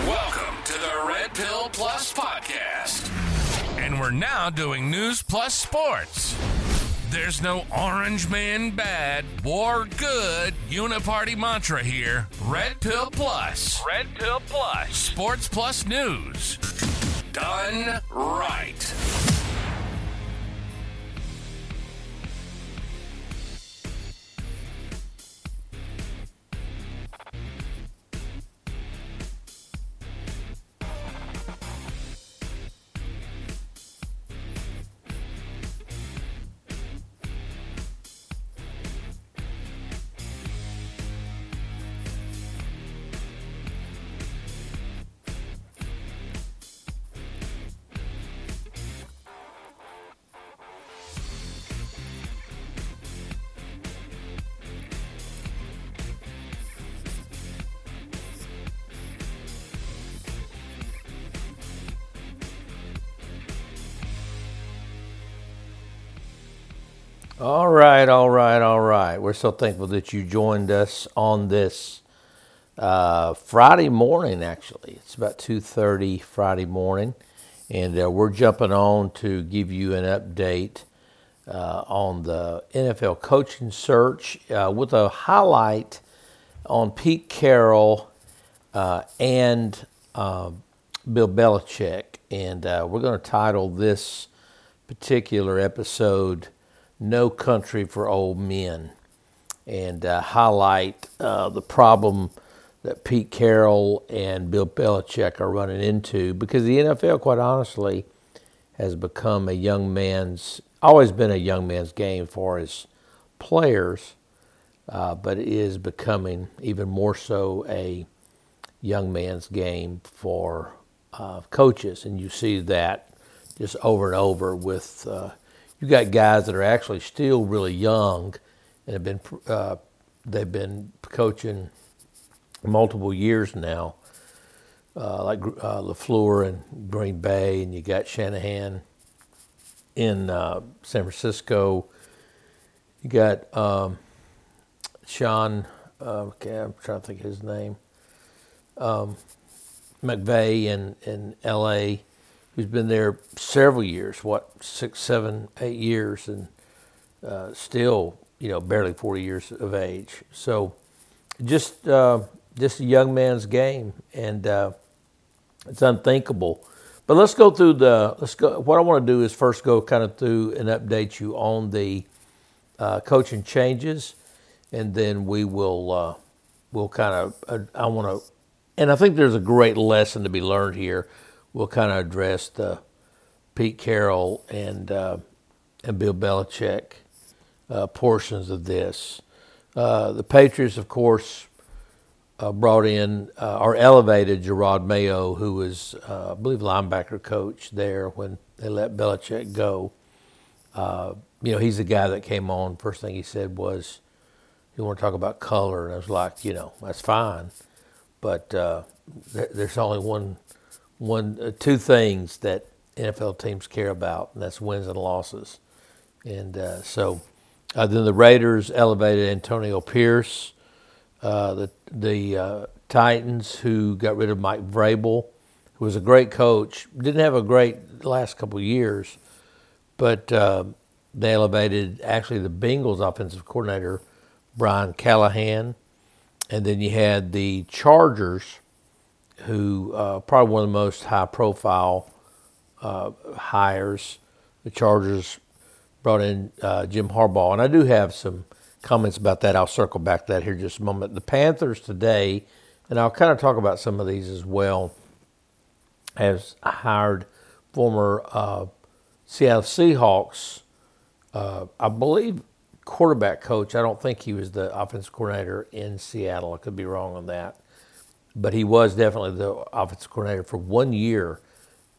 Welcome to the Red Pill Plus podcast. And we're now doing News Plus Sports. There's no orange man bad, war good uniparty mantra here. Red Pill Plus. Red Pill Plus. Sports Plus News. Done right. All right, all right, all right. We're so thankful that you joined us on this uh, Friday morning. Actually, it's about two thirty Friday morning, and uh, we're jumping on to give you an update uh, on the NFL coaching search uh, with a highlight on Pete Carroll uh, and um, Bill Belichick. And uh, we're going to title this particular episode no Country for Old Men and uh, highlight uh, the problem that Pete Carroll and Bill Belichick are running into because the NFL, quite honestly, has become a young man's, always been a young man's game for his players, uh, but it is becoming even more so a young man's game for uh, coaches. And you see that just over and over with uh, you got guys that are actually still really young and have been uh, they've been coaching multiple years now, uh, like uh, Lafleur in Green Bay, and you got Shanahan in uh, San Francisco. You got um, Sean. Uh, okay, I'm trying to think of his name. Um, McVay in in L.A who's been there several years, what six, seven, eight years, and uh, still, you know, barely 40 years of age. So, just uh, just a young man's game, and uh, it's unthinkable. But let's go through the let's go. What I want to do is first go kind of through and update you on the uh, coaching changes, and then we will uh, we'll kind of uh, I want to, and I think there's a great lesson to be learned here we'll kind of address the Pete Carroll and uh, and Bill Belichick uh, portions of this. Uh, the Patriots, of course, uh, brought in uh, or elevated Gerard Mayo, who was, uh, I believe, linebacker coach there when they let Belichick go. you know, he's the guy that came on. First thing he said was, "You want to talk about color?" And I was like, "You know, that's fine, but there's only one." One uh, two things that NFL teams care about, and that's wins and losses. And uh, so, uh, then the Raiders elevated Antonio Pierce. Uh, the the uh, Titans, who got rid of Mike Vrabel, who was a great coach, didn't have a great last couple years, but uh, they elevated actually the Bengals offensive coordinator Brian Callahan, and then you had the Chargers who uh, probably one of the most high profile uh, hires. The Chargers brought in uh, Jim Harbaugh, and I do have some comments about that. I'll circle back to that here just a moment. The Panthers today, and I'll kind of talk about some of these as well, has hired former uh, Seattle Seahawks, uh, I believe, quarterback coach. I don't think he was the offensive coordinator in Seattle. I could be wrong on that but he was definitely the offensive coordinator for one year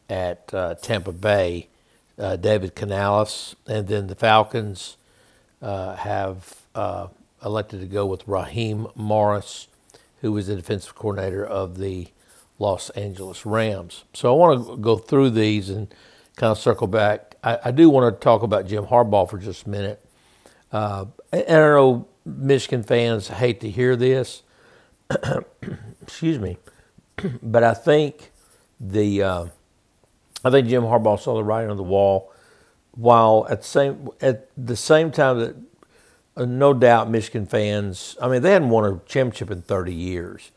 at uh, Tampa Bay. Uh, David Canales, and then the Falcons uh, have uh, elected to go with Raheem Morris, who was the defensive coordinator of the Los Angeles Rams. So I want to go through these and kind of circle back. I, I do want to talk about Jim Harbaugh for just a minute. Uh, and I know Michigan fans hate to hear this, excuse me, but I think the uh, I think Jim Harbaugh saw the writing on the wall, while at the same at the same time that uh, no doubt Michigan fans. I mean, they hadn't won a championship in 30 years,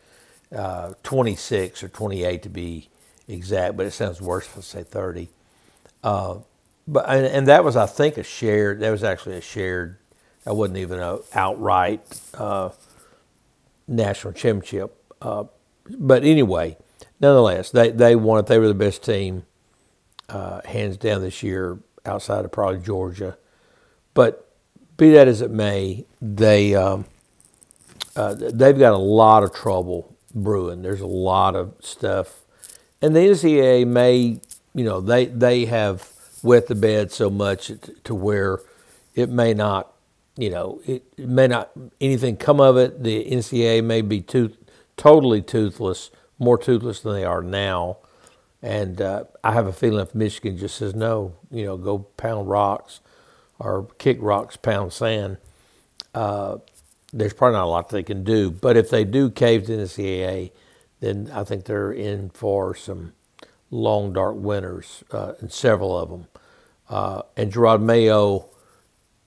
uh, 26 or 28 to be exact, but it sounds worse if I say 30. Uh, but and, and, that was, I think, a shared. That was actually a shared. That wasn't even a outright uh, national championship. Uh, but anyway, nonetheless, they they won it. They were the best team, uh, hands down this year, outside of probably Georgia. But be that as it may, they um, uh, they've got a lot of trouble brewing. There's a lot of stuff, and the NCAA may, you know, they they have wet the bed so much to where it may not, you know, it, it may not anything come of it. The NCAA may be tooth, totally toothless, more toothless than they are now. And uh, I have a feeling if Michigan just says no, you know, go pound rocks or kick rocks, pound sand, uh, there's probably not a lot they can do. But if they do cave to the NCAA, then I think they're in for some long, dark winters, uh, and several of them. Uh, and Gerard Mayo,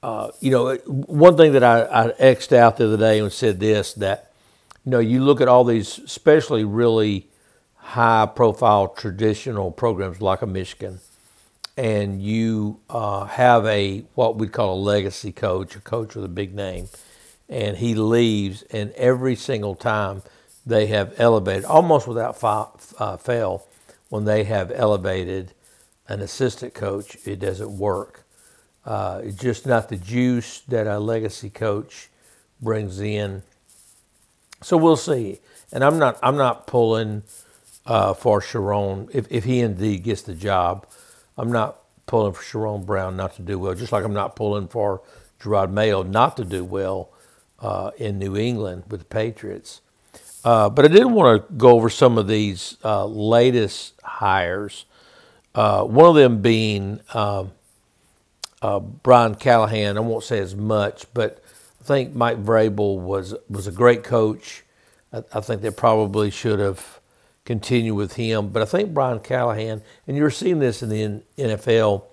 uh, you know, one thing that I, I X'd out the other day and said this that, you know, you look at all these, especially really high profile traditional programs like a Michigan and you uh, have a what we'd call a legacy coach, a coach with a big name, and he leaves, and every single time they have elevated, almost without fa- uh, fail, when they have elevated an assistant coach, it doesn't work. Uh, it's just not the juice that a legacy coach brings in. So we'll see. And I'm not I'm not pulling uh, for Sherrone if, if he indeed gets the job. I'm not pulling for Sherrone Brown not to do well, just like I'm not pulling for Gerard Mayo not to do well uh, in New England with the Patriots. Uh, but I did want to go over some of these uh, latest hires. Uh, one of them being um, uh, Brian Callahan. I won't say as much, but I think Mike Vrabel was was a great coach. I, I think they probably should have continued with him. But I think Brian Callahan, and you're seeing this in the NFL,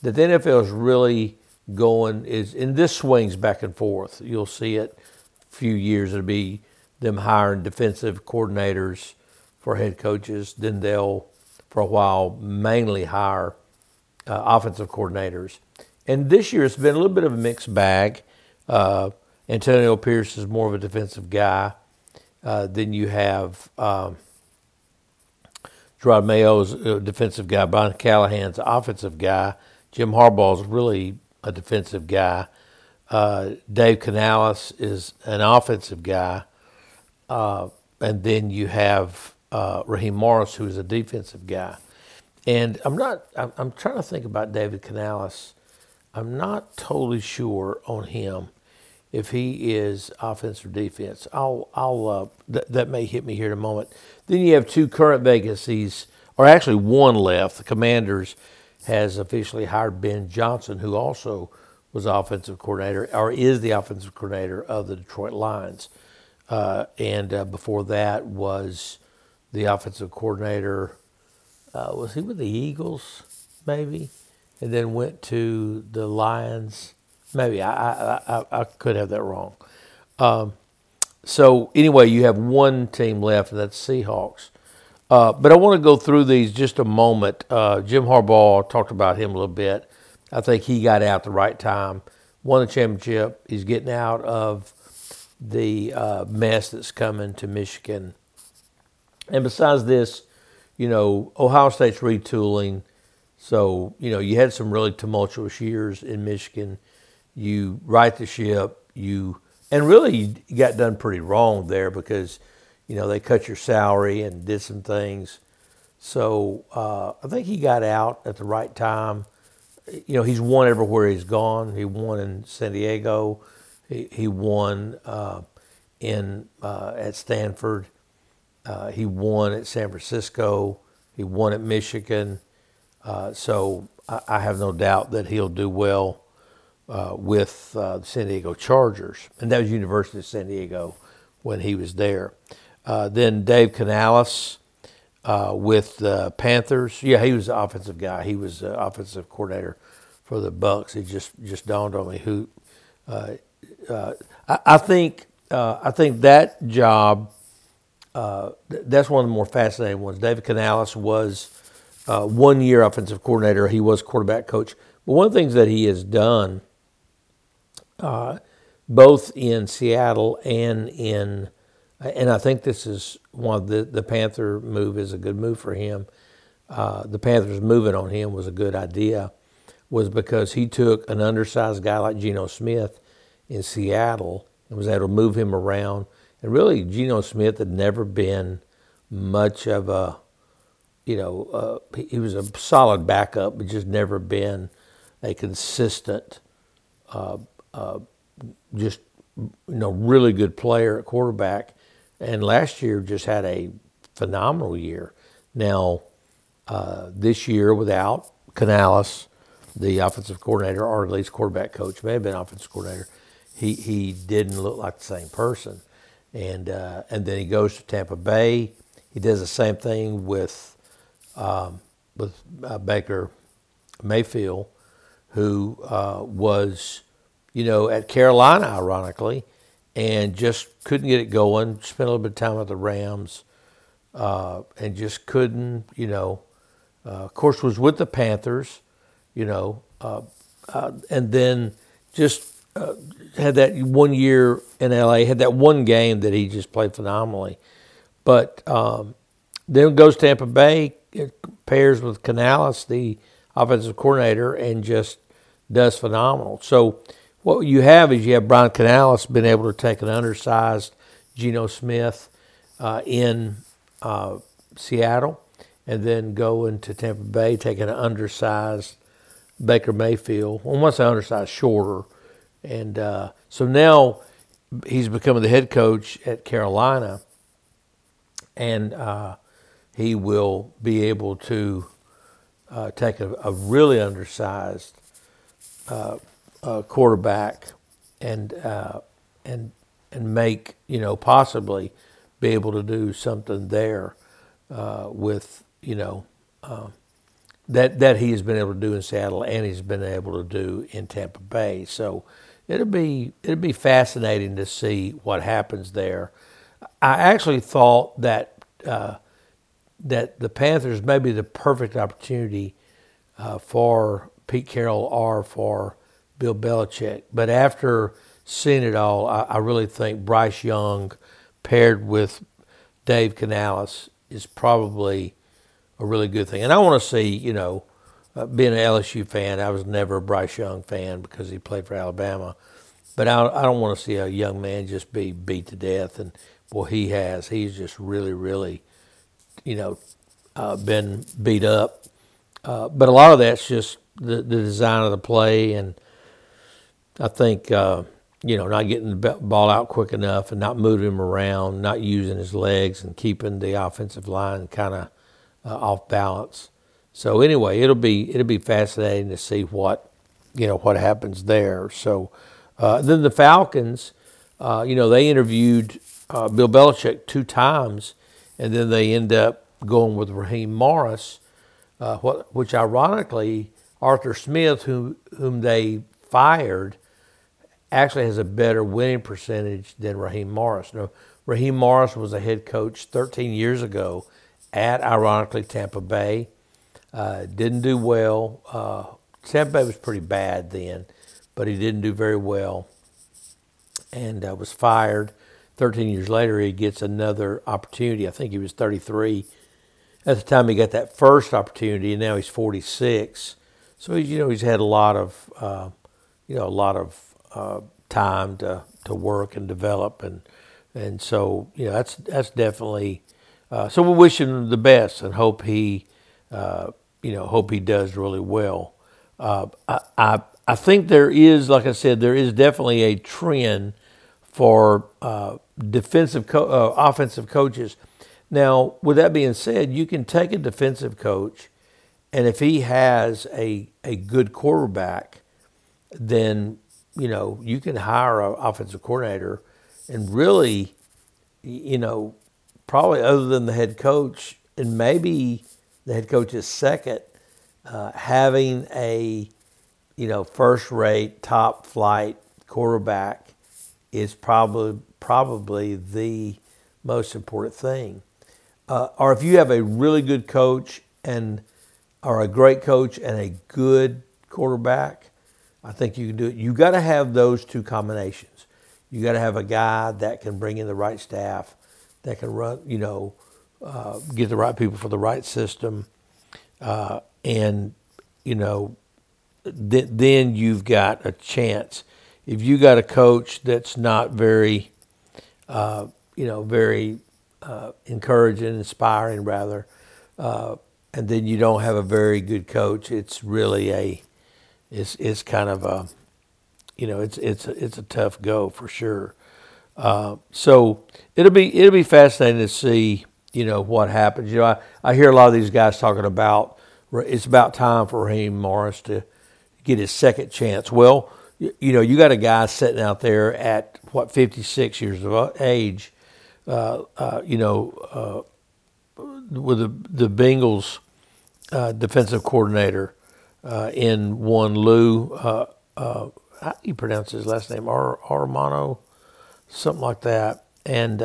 that the NFL is really going is and this swings back and forth. You'll see it a few years it'll be them hiring defensive coordinators for head coaches. Then they'll for a while mainly hire uh, offensive coordinators. And this year it's been a little bit of a mixed bag. Uh, Antonio Pierce is more of a defensive guy. Uh, then you have um, Jerod Mayo's a defensive guy. Brian Callahan's offensive guy. Jim Harbaugh's really a defensive guy. Uh, Dave Canales is an offensive guy. Uh, and then you have uh, Raheem Morris, who is a defensive guy. And I'm not, I'm trying to think about David Canales. I'm not totally sure on him if he is offense or defense. I'll, I'll, uh, th- that may hit me here in a moment. Then you have two current vacancies, or actually one left. The Commanders has officially hired Ben Johnson, who also was offensive coordinator, or is the offensive coordinator of the Detroit Lions. Uh, and uh, before that was the offensive coordinator. Uh, was he with the Eagles, maybe? And then went to the Lions Maybe I, I, I, I could have that wrong. Um, so anyway, you have one team left, and that's Seahawks. Uh, but I want to go through these just a moment. Uh, Jim Harbaugh talked about him a little bit. I think he got out the right time, won the championship. He's getting out of the uh, mess that's coming to Michigan. And besides this, you know, Ohio State's retooling. So, you know, you had some really tumultuous years in Michigan you right the ship, you and really you got done pretty wrong there because you know they cut your salary and did some things. So uh, I think he got out at the right time. You know, he's won everywhere he's gone. He won in San Diego. He, he won uh, in uh, at Stanford. Uh, he won at San Francisco. He won at Michigan. Uh, so I, I have no doubt that he'll do well uh, with uh, the San Diego Chargers, and that was University of San Diego when he was there. Uh, then Dave Canales, uh, with the Panthers. Yeah, he was the offensive guy. He was the offensive coordinator for the Bucs. It just just dawned on me who. Uh, uh, I, I, think I think that job. Uh, that's one of the more fascinating ones. David Canales was one year offensive coordinator. He was quarterback coach. But one of the things that he has done, both in Seattle and in and I think this is one of the the Panther move is a good move for him. Uh, the Panthers moving on him was a good idea, was because he took an undersized guy like Geno Smith in Seattle and was able to move him around. And really, Geno Smith had never been much of a, you know, uh, he was a solid backup, but just never been a consistent, uh, uh just you know, really good player at quarterback and last year just had a phenomenal year. Now, uh, this year without Canales, the offensive coordinator, or at least quarterback coach, may have been offensive coordinator, he, he didn't look like the same person. And, uh, and then he goes to Tampa Bay. He does the same thing with, um, with uh, Baker Mayfield, who uh, was, you know, at Carolina, ironically, and just couldn't get it going. Spent a little bit of time with the Rams, uh, and just couldn't, you know. Uh, of course, was with the Panthers, you know, uh, uh and then just uh, had that one year in LA. Had that one game that he just played phenomenally, but um, then goes Tampa Bay, pairs with Canales, the offensive coordinator, and just does phenomenal. So what you have is you have Brian Canales been able to take an undersized Geno Smith uh, in uh, Seattle, and then go into Tampa Bay, taking an undersized Baker Mayfield. Well, once an undersized, shorter, and uh, so now he's becoming the head coach at Carolina, and uh, he will be able to uh, take a, a, really undersized uh, quarterback and uh, and and make you know possibly be able to do something there uh, with you know uh, that that he has been able to do in Seattle and he's been able to do in Tampa Bay. So it'll be it'll be fascinating to see what happens there. I actually thought that uh, that the Panthers may be the perfect opportunity uh, for Pete Carroll or for Bill Belichick. But after seeing it all, I, I really think Bryce Young paired with Dave Canales is probably a really good thing. And I want to see, you know, uh, being an LSU fan, I was never a Bryce Young fan because he played for Alabama. But I, I don't want to see a young man just be beat to death. And boy, he has. He's just really, really, you know, uh, been beat up. Uh, but a lot of that's just the, the design of the play and – I think uh, you know not getting the ball out quick enough and not moving him around, not using his legs, and keeping the offensive line kind of uh, off balance. So anyway, it'll be it'll be fascinating to see what you know what happens there. So uh, then the Falcons, uh, you know, they interviewed uh, Bill Belichick two times, and then they end up going with Raheem Morris, uh, what, which ironically Arthur Smith, who, whom they fired actually has a better winning percentage than Raheem Morris. Now, Raheem Morris was a head coach 13 years ago at, ironically, Tampa Bay. Uh, didn't do well. Uh, Tampa Bay was pretty bad then, but he didn't do very well and uh, was fired. 13 years later, he gets another opportunity. I think he was 33 at the time he got that first opportunity, and now he's 46. So he's, you know, he's had a lot of, uh, you know, a lot of uh, time to, to work and develop and and so you know that's that's definitely uh, so we wish him the best and hope he uh, you know hope he does really well. Uh, I, I, I think there is like I said there is definitely a trend for uh, defensive co- offensive coaches. Now with that being said, you can take a defensive coach and if he has a a good quarterback, then you know, you can hire an offensive coordinator and really, you know, probably other than the head coach, and maybe the head coach's second, uh, having a you know first rate, top flight quarterback is probably probably the most important thing. Uh, or if you have a really good coach and or a great coach and a good quarterback, I think you can do it. You got to have those two combinations. You got to have a guy that can bring in the right staff, that can run, you know, uh, get the right people for the right system, uh, and you know, th- then you've got a chance. If you got a coach that's not very, uh, you know, very uh, encouraging, inspiring, rather, uh, and then you don't have a very good coach, it's really a, it's it's kind of a, you know, it's it's it's a tough go for sure. Uh, so it'll be it'll be fascinating to see you know what happens. You know, I, I hear a lot of these guys talking about it's about time for Raheem Morris to get his second chance. Well, you, you know, you got a guy sitting out there at what 56 years of age, uh, uh, you know, uh, with the the Bengals uh, defensive coordinator uh, in one Lou. Uh, how do you pronounce his last name? Ar- Armano, something like that. And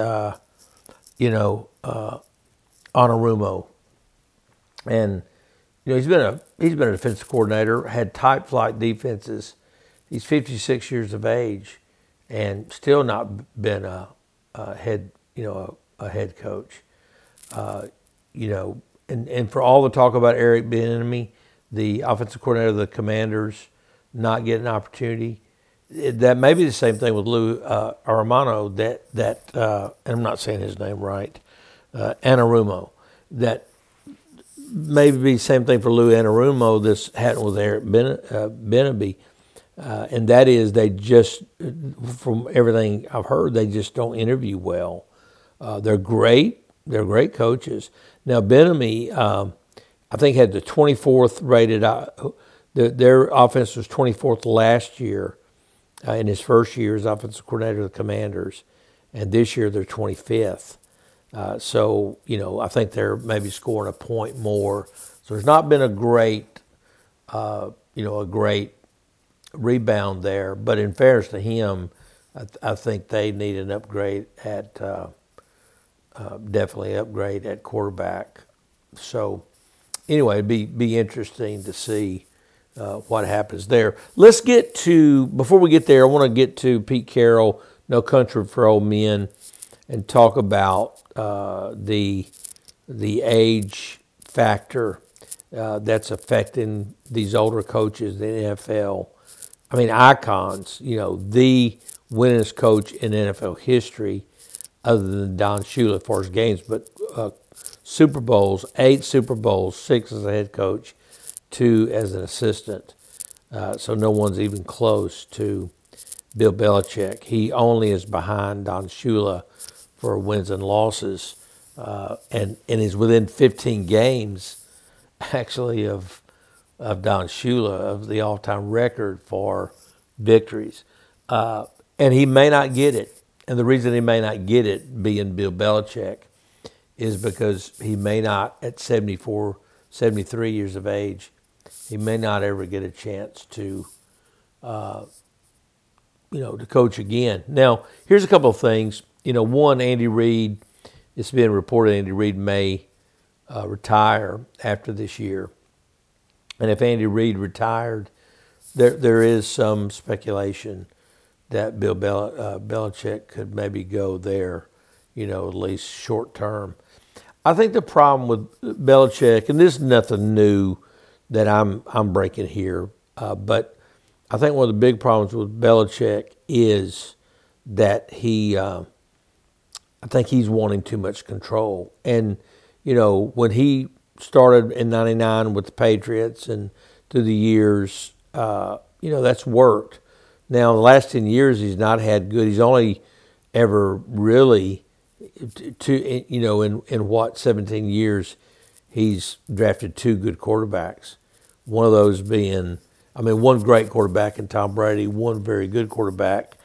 you know, uh, Anarumo. And you know, he's been a he's been a defensive coordinator, had type flight defenses. He's 56 years of age, and still not been a, a head you know a, a head coach. Uh, you know, and and for all the talk about Eric Bieniemy, the offensive coordinator of the Commanders, not get an opportunity that may be the same thing with Lou uh, Armano. That that uh, and I'm not saying his name right, uh, Anarumo. That maybe be the same thing for Lou Anarumo. This happened with Eric ben, uh, Bieniemy, uh, and that is they just, from everything I've heard, they just don't interview well. Uh, they're great. They're great coaches. Now Bieniemy, um, I think, had the 24th rated. Uh, the, their offense was 24th last year uh, in his first year as offensive coordinator of the Commanders, and this year they're 25th. Uh, so you know, I think they're maybe scoring a point more. So there's not been a great, uh, you know, a great rebound there. But in fairness to him, I, th- I think they need an upgrade at uh, uh, definitely upgrade at quarterback. So anyway, it'd be be interesting to see uh, what happens there. Let's get to, before we get there, I want to get to Pete Carroll, No Country for Old Men, and talk about uh, the, the age factor uh, that's affecting these older coaches in the NFL. I mean, icons, you know, the winningest coach in NFL history, other than Don Shula as far as games, but uh, Super Bowls, eight Super Bowls, six as a head coach two as an assistant. Uh, so no one's even close to Bill Belichick. He only is behind Don Shula for wins and losses, uh, and and is within 15 games, actually of of Don Shula of the all-time record for victories. Uh, and he may not get it. And the reason he may not get it, being Bill Belichick, is because he may not, at 74, 73 years of age, he may not ever get a chance to, uh, you know, to coach again. Now, here's a couple of things. You know, one, Andy Reid. It's been reported Andy Reid may uh, retire after this year, and if Andy Reid retired, there there is some speculation that Bill Bel- uh, Belichick could maybe go there. You know, at least short term. I think the problem with Belichick, and this is nothing new that I'm I'm breaking here. Uh, but I think one of the big problems with Belichick is that he, uh, I think he's wanting too much control. And you know, when he started in '99 with the Patriots and through the years, uh, you know, that's worked. Now the last ten years, he's not had good. He's only ever really, to you know, in in what 17 years, he's drafted two good quarterbacks. One of those being, I mean, one great quarterback in Tom Brady, one very good quarterback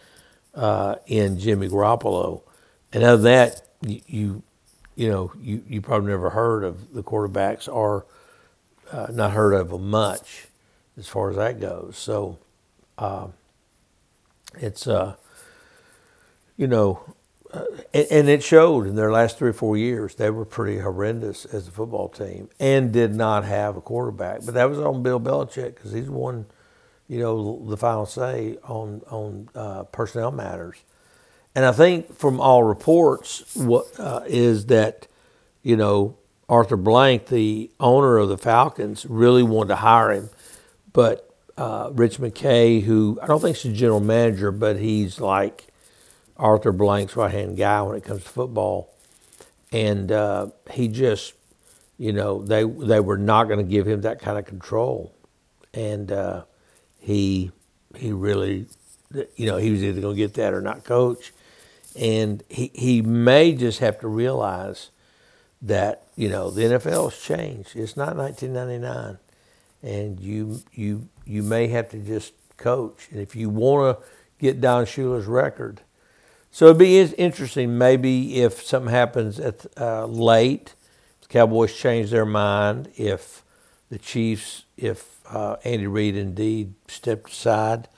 uh, in Jimmy Garoppolo. And than that, you, you, know, you, you probably never heard of the quarterbacks or uh, not heard of them much as far as that goes. So uh, it's, uh, you know, and, and, it showed in their last three or four years. They were pretty horrendous as a football team and did not have a quarterback. But that was on Bill Belichick because he's won, you know, the final say on on uh, personnel matters. And I think from all reports, what uh, is that, you know, Arthur Blank, the owner of the Falcons, really wanted to hire him, but uh, Rich McKay, who I don't think he's a general manager, but he's like Arthur Blank's right hand guy when it comes to football, and uh, he just, you know, they they were not going to give him that kind of control, and uh, he he really, you know, he was either going to get that or not coach, and he, he may just have to realize that, you know, the NFL has changed. It's not 1999. And you, you, you may have to just coach. And if you want to get Don Shula's record, so it'd be interesting maybe if something happens at uh, late, the Cowboys change their mind, if the Chiefs, if uh, Andy Reid indeed stepped aside.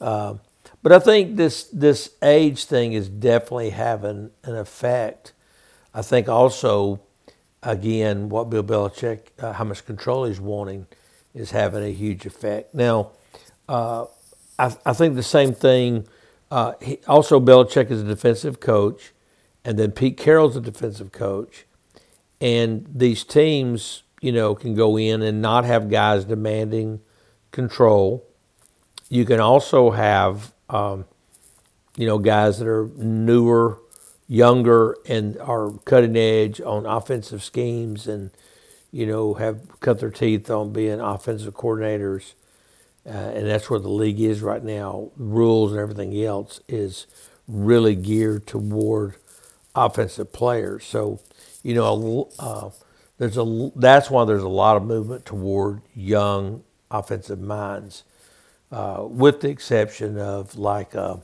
Uh, but I think this this age thing is definitely having an effect. I think also, again, what Bill Belichick, uh, how much control he's wanting, is having a huge effect. Now, uh, I, I, think the same thing. Uh, he, also, Belichick is a defensive coach, and then Pete Carroll's a defensive coach, and these teams, you know, can go in and not have guys demanding control. You can also have um, you know, guys that are newer, younger, and are cutting edge on offensive schemes and, you know, have cut their teeth on being offensive coordinators. Uh, and that's where the league is right now. Rules and everything else is really geared toward offensive players. So, you know, uh, there's a that's why there's a lot of movement toward young offensive minds uh, with the exception of like, uh,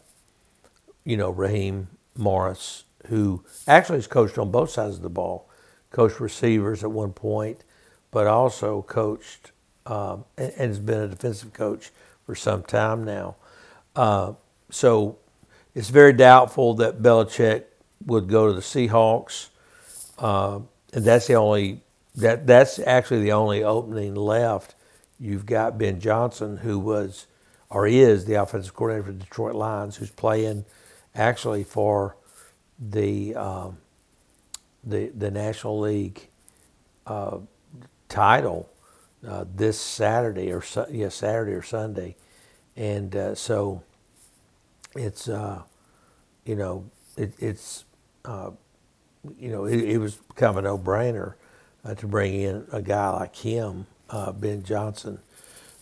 you know, Raheem Morris, who actually has coached on both sides of the ball, coached receivers at one point, but also coached um, and, and, has been a defensive coach for some time now. Uh, so it's very doubtful that Belichick would go to the Seahawks, uh, and that's the only that that's actually the only opening left. You've got Ben Johnson, who was or is the offensive coordinator for the Detroit Lions, who's playing actually for the um, the the National League uh, title uh, this Saturday or yeah Saturday or Sunday, and uh, so it's uh, you know it, it's uh, you know it, it, was kind of a no brainer uh, to bring in a guy like him, Ben Johnson,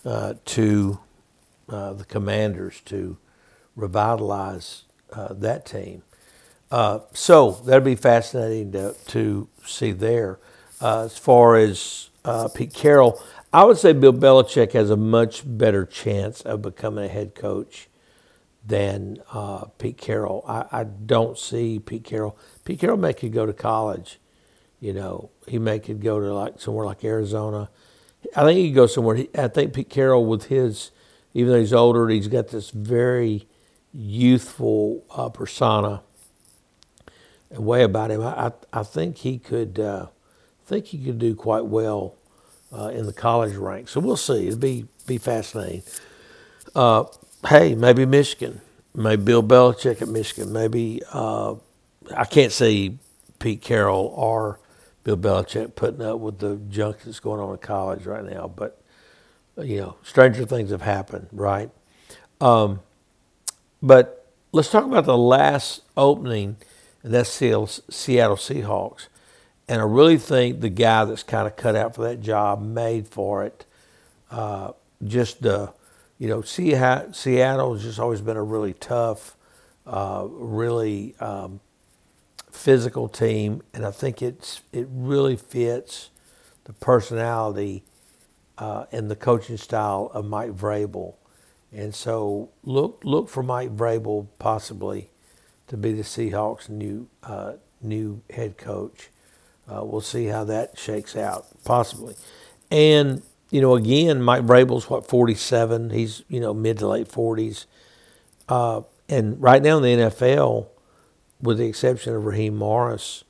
to the Commanders to revitalize that team. So that'd be fascinating to, to see there. As far as uh, Pete Carroll, I would say Bill Belichick has a much better chance of becoming a head coach than Pete Carroll. I, I, don't see Pete Carroll. Pete Carroll may could go to college. You know, he may could go to like somewhere like Arizona. I think he could go somewhere. I think Pete Carroll with his even though he's older, he's got this very youthful uh, persona and way about him. I, I, I think he could, uh, think he could do quite well uh, in the college ranks. So we'll see. It'll be be fascinating. Uh, hey, maybe Michigan, maybe Bill Belichick at Michigan. Maybe uh, I can't see Pete Carroll or Bill Belichick putting up with the junk that's going on in college right now, but you know, stranger things have happened, right? Um, but let's talk about the last opening, and that's Seattle, Seattle Seahawks. And I really think the guy that's kind of cut out for that job made for it. Uh, just the, you know, Seattle has just always been a really tough, uh, really um, physical team, and I think it's it really fits the personality uh, and the coaching style of Mike Vrabel. And so look look for Mike Vrabel possibly to be the Seahawks' new uh, new head coach. Uh, we'll see how that shakes out, possibly. And you know, again, Mike Vrabel's what 47. He's you know mid to late 40s. Uh, and right now in the NFL, with the exception of Raheem Morris,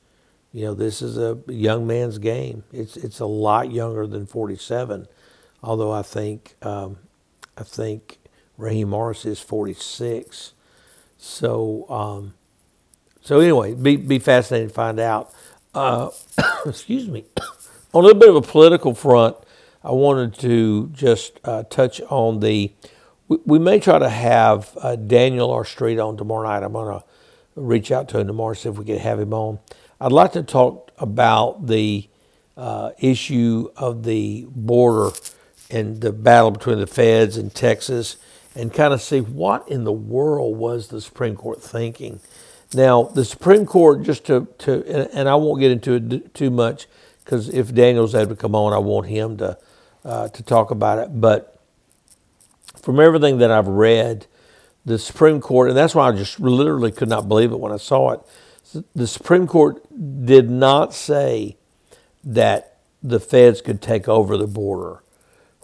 you know, this is a young man's game. It's it's a lot younger than 47, although I think um, I think Raheem Morris is 46. So um, so anyway, be be fascinating to find out. Excuse me. On a little bit of a political front, I wanted to just uh, touch on the. We, we, may try to have uh, Daniel R. Street on tomorrow night. I'm going to reach out to him tomorrow and see if we can have him on. I'd like to talk about the uh, issue of the border and the battle between the feds and Texas and kind of see what in the world was the Supreme Court thinking. Now, the Supreme Court, just to, to and I won't get into it too much because if Daniel's able to come on, I want him to, uh, to talk about it. But from everything that I've read, the Supreme Court, and that's why I just literally could not believe it when I saw it. The Supreme Court did not say that the feds could take over the border.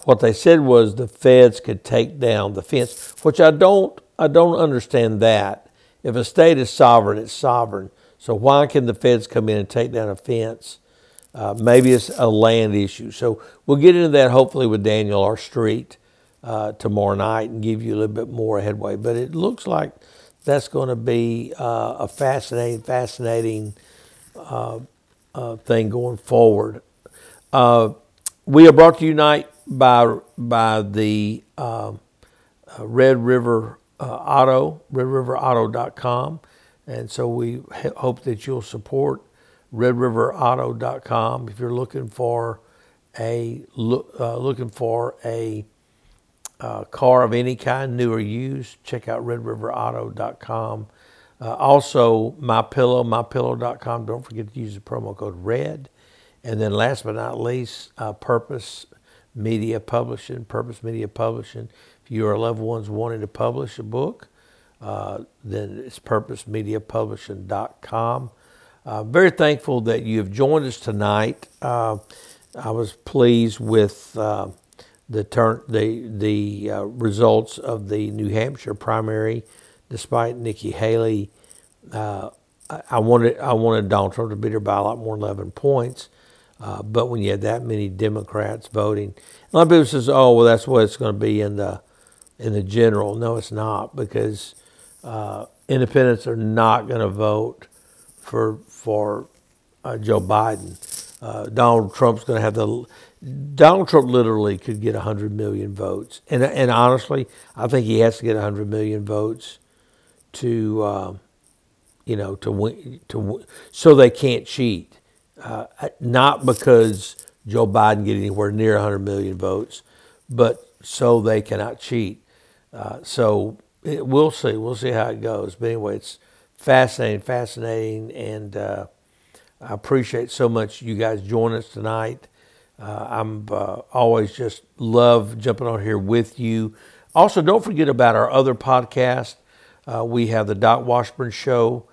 What they said was the feds could take down the fence, which I don't I don't understand that. If a state is sovereign, it's sovereign. So why can the feds come in and take down a fence? Uh, maybe it's a land issue. So we'll get into that hopefully with Daniel R. Street uh, tomorrow night and give you a little bit more headway. But it looks like that's going to be uh, a fascinating, fascinating uh, uh, thing going forward. Uh, we are brought to you tonight by by the Red River Auto, RedRiverAuto.com, and so we hope that you'll support RedRiverAuto.com if you're looking for a look, looking for a uh, car of any kind, new or used, check out redriverauto.com. Uh, also, MyPillow, MyPillow.com. Don't forget to use the promo code RED. And then last but not least, uh, Purpose Media Publishing. Purpose Media Publishing. If you are loved ones wanting to publish a book, uh, then it's purposemediapublishing.com. Uh, very thankful that you have joined us tonight. Uh, I was pleased with uh, the turn the the uh, results of the New Hampshire primary, despite Nikki Haley. Uh, I wanted I wanted Donald Trump to beat her by a lot more than 11 points, uh, but when you had that many Democrats voting, a lot of people says, "Oh, well, that's what it's going to be in the in the general." No, it's not because uh, independents are not going to vote for for uh, Joe Biden. Uh, Donald Trump's going to have the Donald Trump literally could get 100 million votes. And, and honestly, I think he has to get 100 million votes to, uh, you know, to win, to so they can't cheat. Uh, not because Joe Biden get anywhere near 100 million votes, but so they cannot cheat. Uh, so it, we'll see. We'll see how it goes. But anyway, it's fascinating, fascinating, and uh, I appreciate so much you guys join us tonight. Uh, I'm uh, always just love jumping on here with you. Also, don't forget about our other podcast. Uh, we have the Doc Washburn Show.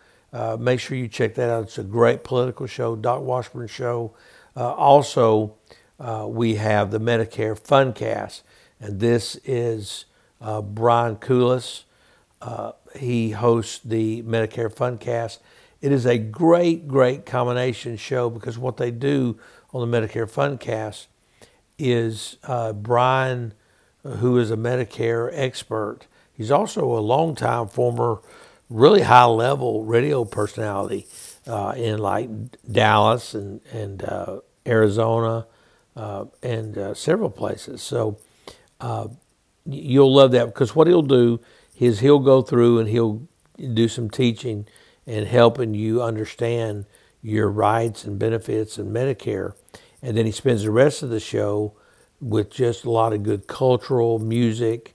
Make sure you check that out. It's a great political show, Doc Washburn Show. Also, we have the Medicare Funcast, and this is Brian Koulis. he hosts the Medicare Fundcast. It is a great, great combination show because what they do on the Medicare Fundcast is uh, Brian, who is a Medicare expert. He's also a longtime former, really high level radio personality uh, in like Dallas and, and uh, Arizona uh, and uh, several places. So uh, you'll love that because what he'll do is he'll go through and he'll do some teaching and helping you understand your rights and benefits and Medicare. And then he spends the rest of the show with just a lot of good cultural music,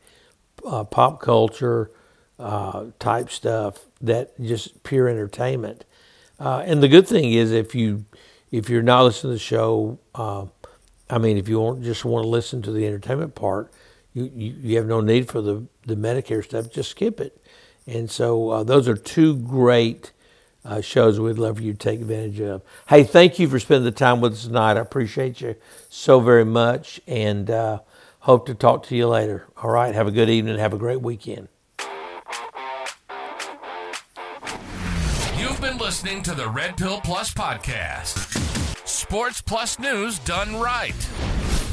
uh, pop culture uh, type stuff that just pure entertainment. Uh, and the good thing is if you if you're not listening to the show, uh, I mean, if you just want to listen to the entertainment part, you, you, you, have no need for the, the Medicare stuff. Just skip it. And so uh, those are two great uh, shows we'd love for you to take advantage of. Hey, thank you for spending the time with us tonight. I appreciate you so very much and uh, hope to talk to you later. All right, have a good evening. Have a great weekend. You've been listening to the Red Pill Plus podcast. Sports Plus news done right.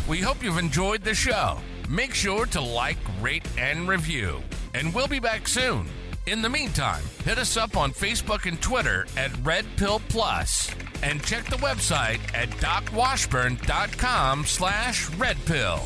We hope you've enjoyed the show. Make sure to like, rate, and review. And we'll be back soon. In the meantime, hit us up on Facebook and Twitter at Red Pill Plus, and check the website at docwashburn.com slash redpill.